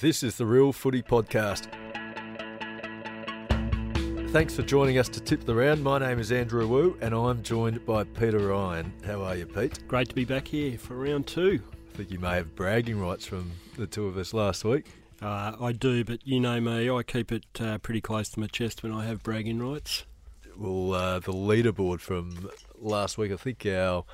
This is the Real Footy Podcast. Thanks for joining us to tip the round. My name is Andrew Wu, and I'm joined by Peter Ryan. How are you, Pete? Great to be back here for round two. I think you may have bragging rights from the two of us last week. Uh, I do, but you know me, I keep it uh, pretty close to my chest when I have bragging rights. Well, uh, the leaderboard from last week, I think our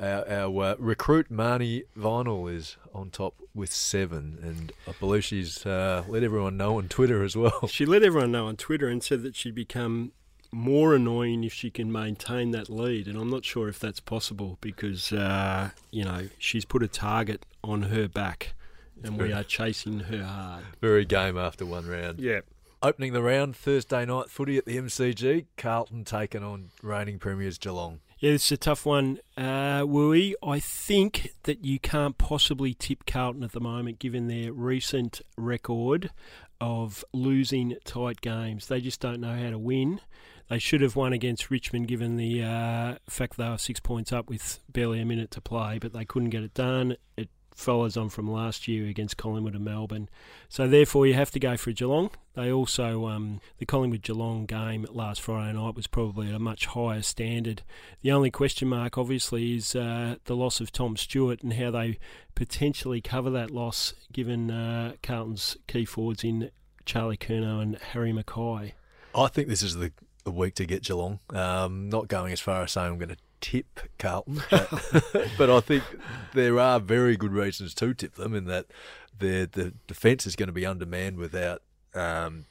our, our uh, recruit Marnie Vinall is on top with seven, and I believe she's uh, let everyone know on Twitter as well. She let everyone know on Twitter and said that she'd become more annoying if she can maintain that lead, and I'm not sure if that's possible because uh, you know she's put a target on her back, and we are chasing her hard. Very game after one round. Yeah. Opening the round Thursday night footy at the MCG. Carlton taking on reigning premiers Geelong. Yeah, it's a tough one, uh, Wooey. I think that you can't possibly tip Carlton at the moment, given their recent record of losing tight games. They just don't know how to win. They should have won against Richmond, given the uh, fact they were six points up with barely a minute to play, but they couldn't get it done. It follows on from last year against Collingwood and Melbourne. So therefore, you have to go for Geelong. They also um, the Collingwood Geelong game last Friday night was probably at a much higher standard. The only question mark, obviously, is uh, the loss of Tom Stewart and how they potentially cover that loss, given uh, Carlton's key forwards in Charlie Curnow and Harry McKay. I think this is the, the week to get Geelong. Um, not going as far as saying I'm going to tip Carlton, but, but, I think there are very good reasons to tip them in that the the defence is going to be undermanned without um,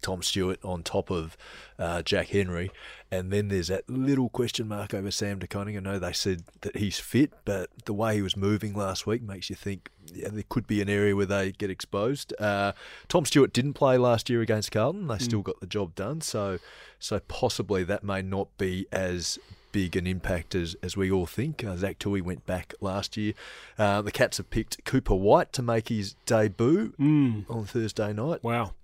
Tom Stewart on top of uh, Jack Henry. And then there's that little question mark over Sam De Koning. I know they said that he's fit, but the way he was moving last week makes you think yeah, there could be an area where they get exposed. Uh, Tom Stewart didn't play last year against Carlton. They mm. still got the job done. So, so possibly that may not be as big an impact as, as we all think. Uh, Zach Tuohy went back last year. Uh, the Cats have picked Cooper Whyte to make his debut mm. on Thursday night. Wow.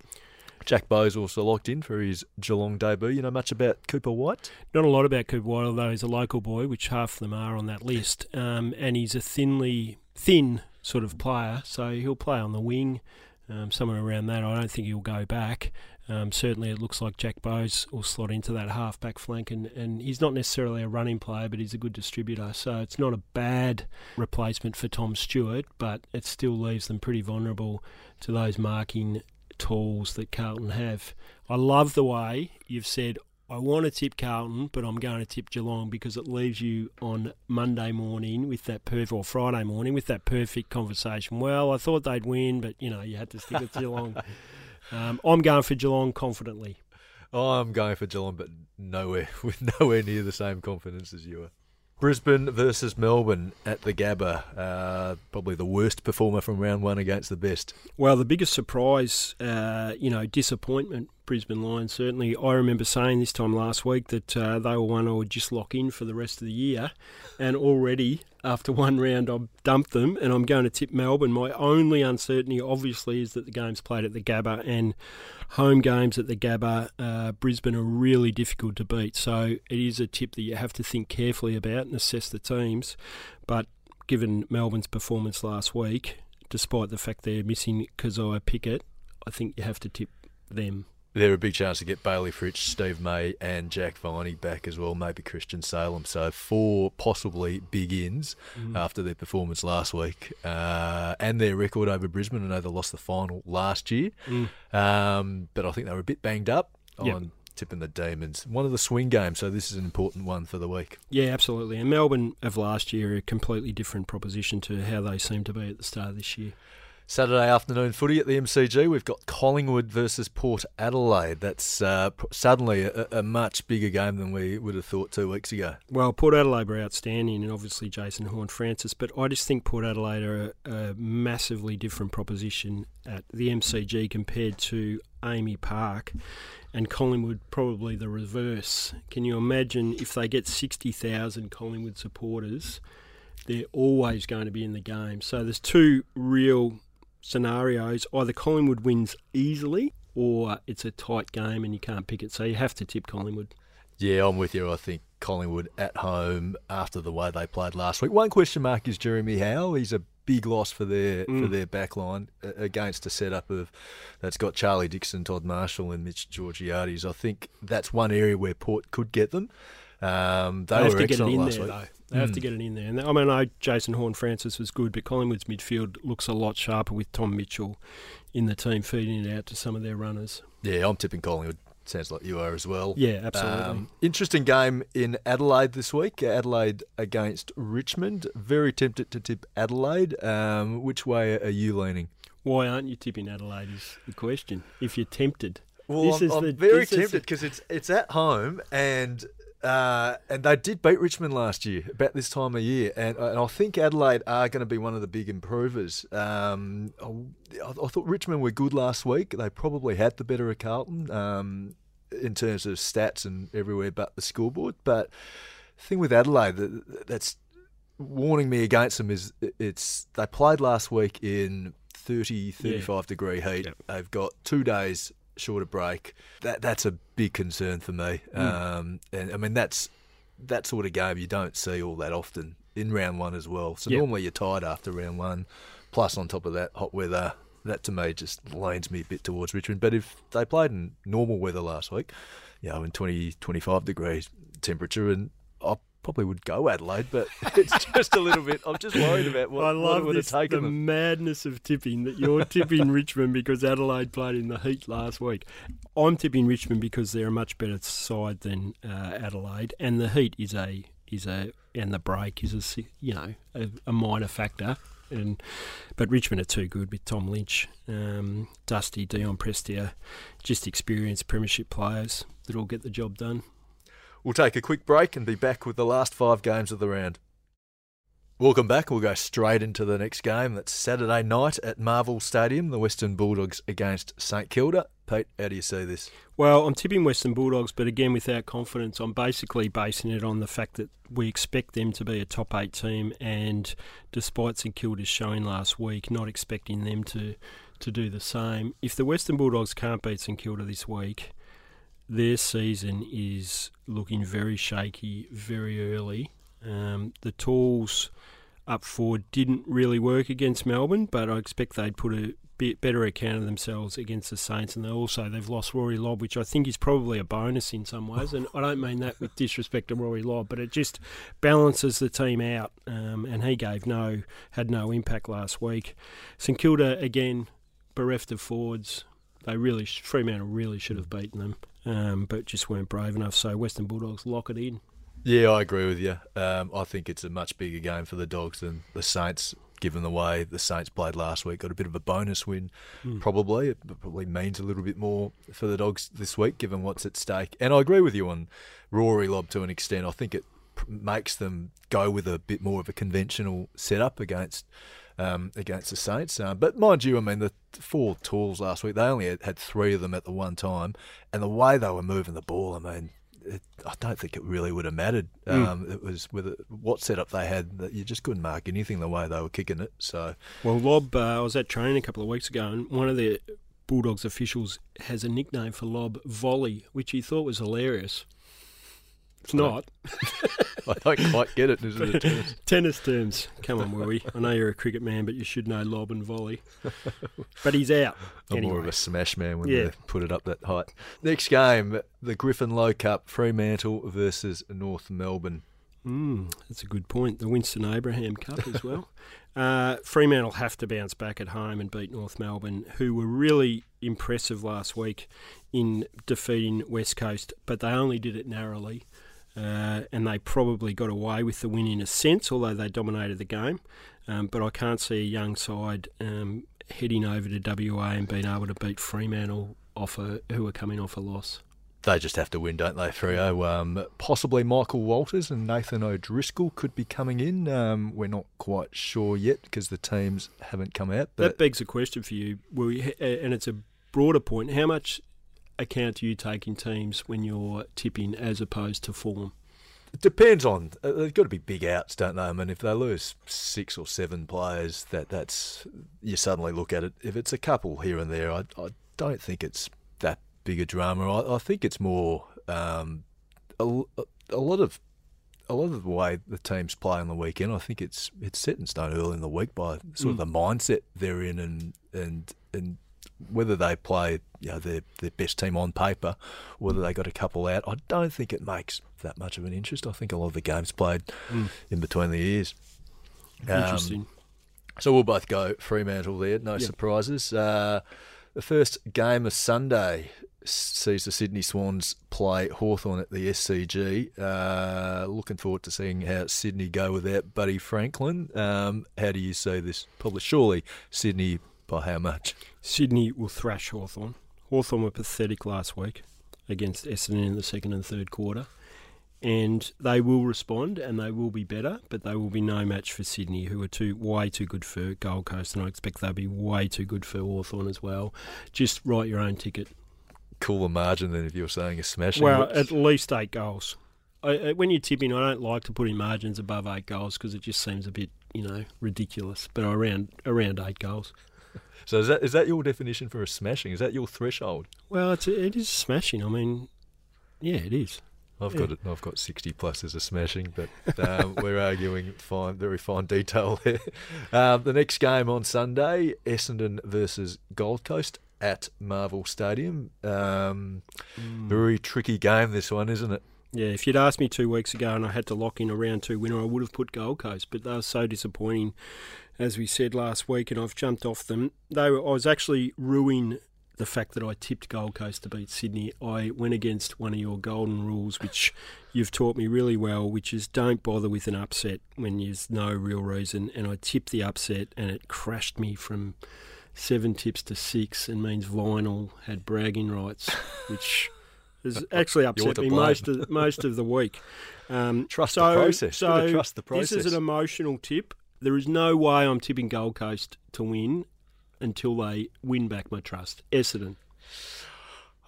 Jack Bowes also locked in for his Geelong debut. You know much about Cooper Whyte? Not a lot about Cooper Whyte, although he's a local boy, which half of them are on that list. Um, and he's a thinly thin sort of player, so he'll play on the wing, um, somewhere around that. I don't think he'll go back. Um, certainly, it looks like Jack Bowes will slot into that half back flank, and, and he's not necessarily a running player, but he's a good distributor. So it's not a bad replacement for Tom Stewart, but it still leaves them pretty vulnerable to those marking tools that Carlton have. I love the way you've said, I want to tip Carlton, but I'm going to tip Geelong because it leaves you on Monday morning with that perfect, or Friday morning with that perfect conversation. Well, I thought they'd win, but you know you had to stick with Geelong. Um, I'm going for Geelong confidently. I'm going for Geelong, but nowhere with nowhere near the same confidence as you are. Brisbane versus Melbourne at the Gabba. Uh, probably the worst performer from round one against the best. Well, the biggest surprise, uh, you know, disappointment, Brisbane Lions, certainly. I remember saying this time last week that uh, they were one I would just lock in for the rest of the year. And already, after one round, I've dumped them and I'm going to tip Melbourne. My only uncertainty, obviously, is that the game's played at the Gabba and home games at the Gabba, uh, Brisbane are really difficult to beat. So it is a tip that you have to think carefully about and assess the teams. But given Melbourne's performance last week, despite the fact they're missing Kysaiah Pickett, I think you have to tip them they're a big chance to get Bayley Fritsch, Steve May, and Jack Viney back as well, maybe Christian Salem. So four possibly big ins mm. after their performance last week uh, and their record over Brisbane. I know they lost the final last year, mm. um, but I think they were a bit banged up yep. on tipping the Demons. One of the swing games, so this is an important one for the week. Yeah, absolutely. And Melbourne of last year a completely different proposition to how they seem to be at the start of this year. Saturday afternoon footy at the MCG. We've got Collingwood versus Port Adelaide. That's uh, suddenly a, a, much bigger game than we would have thought two weeks ago. Well, Port Adelaide were outstanding, and obviously Jason Horne-Francis, but I just think Port Adelaide are a, a massively different proposition at the MCG compared to Amy Park and Collingwood probably the reverse. Can you imagine if they get 60,000 Collingwood supporters? They're always going to be in the game. So there's two real scenarios, either Collingwood wins easily or it's a tight game and you can't pick it. So you have to tip Collingwood. Yeah, I'm with you. I think Collingwood at home after the way they played last week. One question mark is Jeremy Howe. He's a big loss for their for Mm. their back line against a setup of that's got Charlie Dixon, Todd Marshall, and Mitch Georgiades. I think that's one area where Port could get them. Um, they, They were to get it excellent in last there, week. though. They have to Mm. get it in there. And I mean, I know Jason Horne-Francis was good, but Collingwood's midfield looks a lot sharper with Tom Mitchell in the team feeding it out to some of their runners. Yeah, I'm tipping Collingwood. Sounds like you are as well. Yeah, absolutely. Um, interesting game in Adelaide this week. Adelaide against Richmond. Very tempted to tip Adelaide. Um, which way are you leaning? Why aren't you tipping Adelaide is the question. If you're tempted. Well, This I'm, is I'm the- very this tempted the- because it's it's at home and uh, and they did beat Richmond last year about this time of year, and, and I think Adelaide are going to be one of the big improvers. Um, I, I thought Richmond were good last week. They probably had the better of Carlton um, in terms of stats and everywhere but the scoreboard. But the thing with Adelaide that, that's warning me against them is it's they played last week in 30 35 degree heat Yep. they've got two days shorter break that that's a big concern for me Mm. um, and I mean that's that sort of game you don't see all that often in round one as well so Yep. normally you're tired after round one plus on top of that hot weather that to me just leans me a bit towards Richmond but if they played in normal weather last week you know in 20 25 degrees temperature and I probably would go Adelaide, but it's just a little bit. I'm just worried about what, I what love it would have this, the them. madness of tipping that you're tipping Richmond because Adelaide played in the heat last week. I'm tipping Richmond because they're a much better side than uh, Adelaide, and the heat is a is a and the break is a you know a, a minor factor. And but Richmond are too good with Tom Lynch, um, Dusty, Dion Prestia, just experienced premiership players that'll get the job done. We'll take a quick break and be back with the last five games of the round. Welcome back. We'll go straight into the next game. That's Saturday night at Marvel Stadium, the Western Bulldogs against St Kilda. Pete, how do you see this? Well, I'm tipping Western Bulldogs, but again, without confidence, I'm basically basing it on the fact that we expect them to be a top eight team, and despite St Kilda's showing last week, not expecting them to to do the same. If the Western Bulldogs can't beat St Kilda this week, their season is looking very shaky, very early. Um, the tools up forward didn't really work against Melbourne, but I expect they'd put a bit better account of themselves against the Saints, and they also they've lost Rory Lobb, which I think is probably a bonus in some ways. And I don't mean that with disrespect to Rory Lobb, but it just balances the team out. Um, and he gave no had no impact last week. St Kilda again bereft of forwards. They really Fremantle really should have beaten them, um, but just weren't brave enough. So Western Bulldogs lock it in. Yeah, I agree with you. Um, I think it's a much bigger game for the Dogs than the Saints, given the way the Saints played last week. Got a bit of a bonus win, Mm. probably. It probably means a little bit more for the Dogs this week, given what's at stake. And I agree with you on Rory Lobb to an extent. I think it makes them go with a bit more of a conventional setup against um, against the Saints. Uh, but mind you, I mean, the four tools last week, they only had, had three of them at the one time. And the way they were moving the ball, I mean, it, I don't think it really would have mattered. Mm. Um, It was with it, what setup they had that you just couldn't mark anything the way they were kicking it. So Well, Lobb, uh, I was at training a couple of weeks ago, and one of the Bulldogs officials has a nickname for Lobb, Volley, which he thought was hilarious. It's not. I don't quite get it. Is it term? Tennis terms. Come on, Willie. I know you're a cricket man, but you should know Lob and Volley. But he's out. I'm Anyway. more of a smash man when Yeah. they put it up that height. Next game, the Griffin Logue Cup, Fremantle versus North Melbourne. Mm, that's a good point. The Winston Abraham Cup as well. uh, Fremantle have to bounce back at home and beat North Melbourne, who were really impressive last week in defeating West Coast, but they only did it narrowly. Uh, and they probably got away with the win in a sense, although they dominated the game. Um, but I can't see a young side um, heading over to WA and being able to beat Fremantle off a, who are coming off a loss. They just have to win, don't they, Freo? Um, possibly Michael Walters and Nathan O'Driscoll could be coming in. Um, we're not quite sure yet because the teams haven't come out. But that begs a question for you, Will you, and it's a broader point. How much account do you take in teams when you're tipping as opposed to form? It depends on. Uh, they've got to be big outs, don't they? I mean, if they lose six or seven players, that that's you suddenly look at it. If it's a couple here and there, I, I don't think it's that big a drama. I, I think it's more um, a, a lot of a lot of the way the teams play on the weekend, I think it's it's set in stone early in the week by sort of Mm. the mindset they're in and and and whether they play you know their their best team on paper, whether they got a couple out. I don't think it makes that much of an interest. I think a lot of the games played Mm. in between the ears. Um, Interesting. so we'll both go Fremantle there, no Yep. surprises. Uh, the first game of Sunday sees the Sydney Swans play Hawthorn at the SCG. Uh, looking forward to seeing how Sydney go without Buddy Franklin. Um, how do you see this? Probably, surely Sydney by how much? Sydney will thrash Hawthorn. Hawthorn were pathetic last week against Essendon in the second and third quarter. And they will respond and they will be better, but they will be no match for Sydney, who are too way too good for Gold Coast, and I expect they'll be way too good for Hawthorn as well. Just write your own ticket. Cooler margin than if you were saying a smashing. Well, which- at least eight goals. I, when you're tipping, I don't like to put in margins above eight goals because it just seems a bit, you know, ridiculous. But around around eight goals. So is that is that your definition for a smashing? Is that your threshold? Well, it's it is smashing. I mean, yeah, it is. I've Yeah. got it. I've got sixty plus as a smashing, but um, we're arguing fine, very fine detail there. Um, the next game on Sunday, Essendon versus Gold Coast at Marvel Stadium. Um, very tricky game, this one, isn't it? Yeah, if you'd asked me two weeks ago and I had to lock in a round two winner, I would have put Gold Coast, but they were so disappointing, as we said last week, and I've jumped off them. They were, I was actually ruining the fact that I tipped Gold Coast to beat Sydney. I went against one of your golden rules, which you've taught me really well, which is don't bother with an upset when there's no real reason. And I tipped the upset, and it crashed me from seven tips to six, and means Vinall had bragging rights, which has actually upset me most of most of the week. Um, Trust the process. So trust the process. this is an emotional tip. There is no way I'm tipping Gold Coast to win until they win back my trust. Essendon.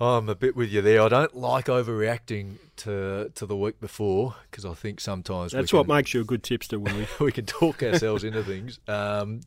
I'm a bit with you there. I don't like overreacting to to the week before because I think sometimes That's what makes you a good tipster, Willie. we can talk ourselves into things. Um,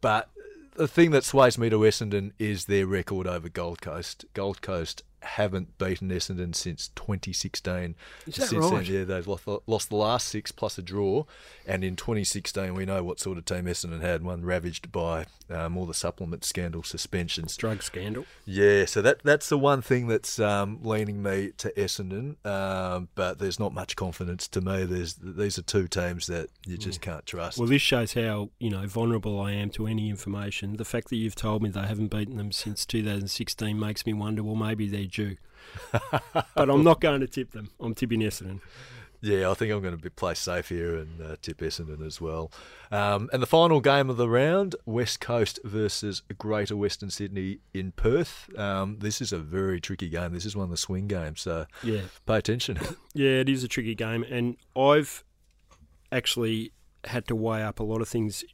but the thing that sways me to Essendon is their record over Gold Coast. Gold Coast haven't beaten Essendon since 2016. Is that since right? then, yeah, they've lost, lost the last six plus a draw. And in 2016, we know what sort of team Essendon had, one ravaged by um, all the supplement scandal suspensions. Drug scandal. Yeah, so that that's the one thing that's um, leaning me to Essendon, um, but there's not much confidence to me. There's these are two teams that you just can't trust. Well, this shows how you know vulnerable I am to any information. The fact that you've told me they haven't beaten them since 2016 makes me wonder. Well, maybe they're but I'm not going to tip them. I'm tipping Essendon. yeah, I think I'm going to be play safe here and uh, tip Essendon as well. Um, and the final game of the round, West Coast versus Greater Western Sydney in Perth. Um, this is a very tricky game. This is one of the swing games, so Yeah, pay attention. Yeah, it is a tricky game, and I've actually had to weigh up a lot of things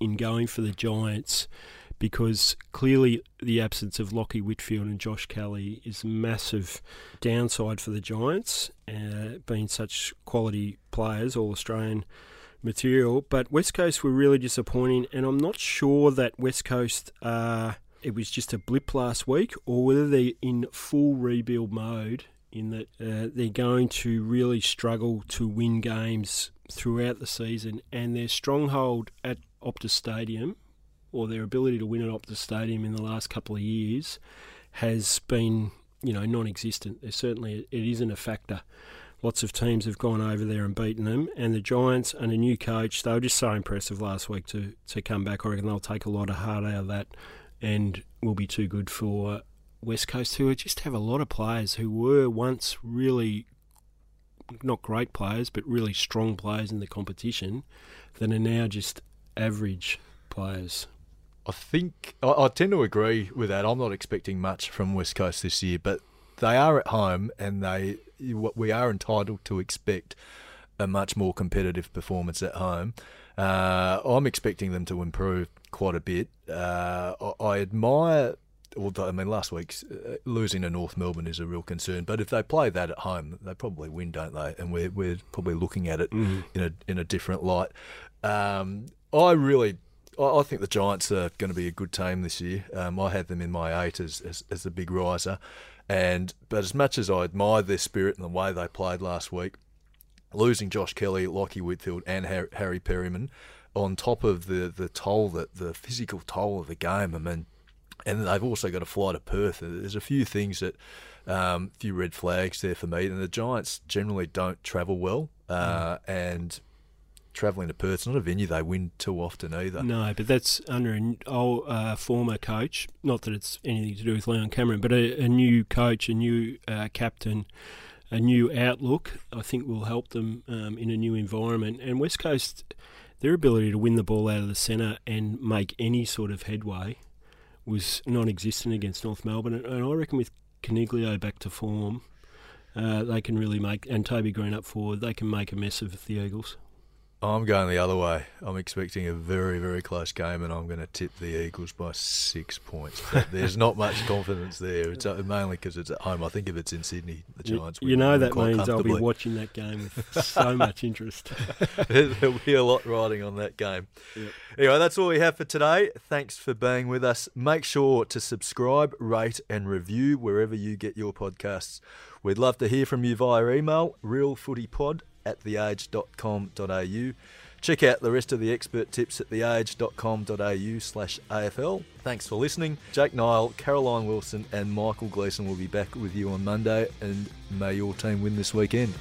in going for the Giants because clearly the absence of Lachie Whitfield and Josh Kelly is a massive downside for the Giants, uh, being such quality players, all Australian material. But West Coast were really disappointing, and I'm not sure that West Coast. Uh, it was just a blip last week, or whether they're in full rebuild mode in that uh, they're going to really struggle to win games throughout the season, and their stronghold at Optus Stadium, or their ability to win at Optus Stadium in the last couple of years, has been you know non-existent. There's certainly it isn't a factor. Lots of teams have gone over there and beaten them, and the Giants and a new coach, they were just so impressive last week to to come back. I reckon they'll take a lot of heart out of that, and will be too good for West Coast, who just have a lot of players who were once really not great players, but really strong players in the competition, that are now just average players. I think I, I tend to agree with that. I'm not expecting much from West Coast this year, but they are at home, and they what we are entitled to expect a much more competitive performance at home. Uh, I'm expecting them to improve quite a bit. Uh, I, I admire. Although I mean, last week's uh, losing to North Melbourne is a real concern. But if they play that at home, they probably win, don't they? And we're we're probably looking at it in a in a different light. Um, I really I I think the Giants are going to be a good team this year. Um, I had them in my eight as, as as the big riser, and but as much as I admired their spirit and the way they played last week, losing Josh Kelly, Lachie Whitfield, and Harry Perryman, on top of the the toll that the physical toll of the game. I mean, and they've also got to fly to Perth. There's a few things that, um, a few red flags there for me. And the Giants generally don't travel well, uh, mm. and travelling to Perth, it's not a venue they win too often either. No, but that's under a old, uh, former coach. Not that it's anything to do with Leon Cameron, but a, a new coach, a new uh, captain, a new outlook. I think will help them um, in a new environment. And West Coast, their ability to win the ball out of the centre and make any sort of headway was non-existent against North Melbourne. And I reckon with Coniglio back to form. Uh, they can really make, and Toby Greene up forward, they can make a mess of the Eagles. I'm going the other way. I'm expecting a very, very close game, and I'm going to tip the Eagles by six points. But there's not much confidence there. It's uh, mainly because it's at home. I think if it's in Sydney, the Giants. You, you know that means I'll be watching that game with so much interest. There'll be a lot riding on that game. Yep. Anyway, that's all we have for today. Thanks for being with us. Make sure to subscribe, rate, and review wherever you get your podcasts. We'd love to hear from you via email, realfootypod at theage.com.au. Check out the rest of the expert tips at theage.com.au slash AFL. Thanks for listening. Jake Niall, Caroline Wilson, and Michael Gleeson will be back with you on Monday, and may your team win this weekend.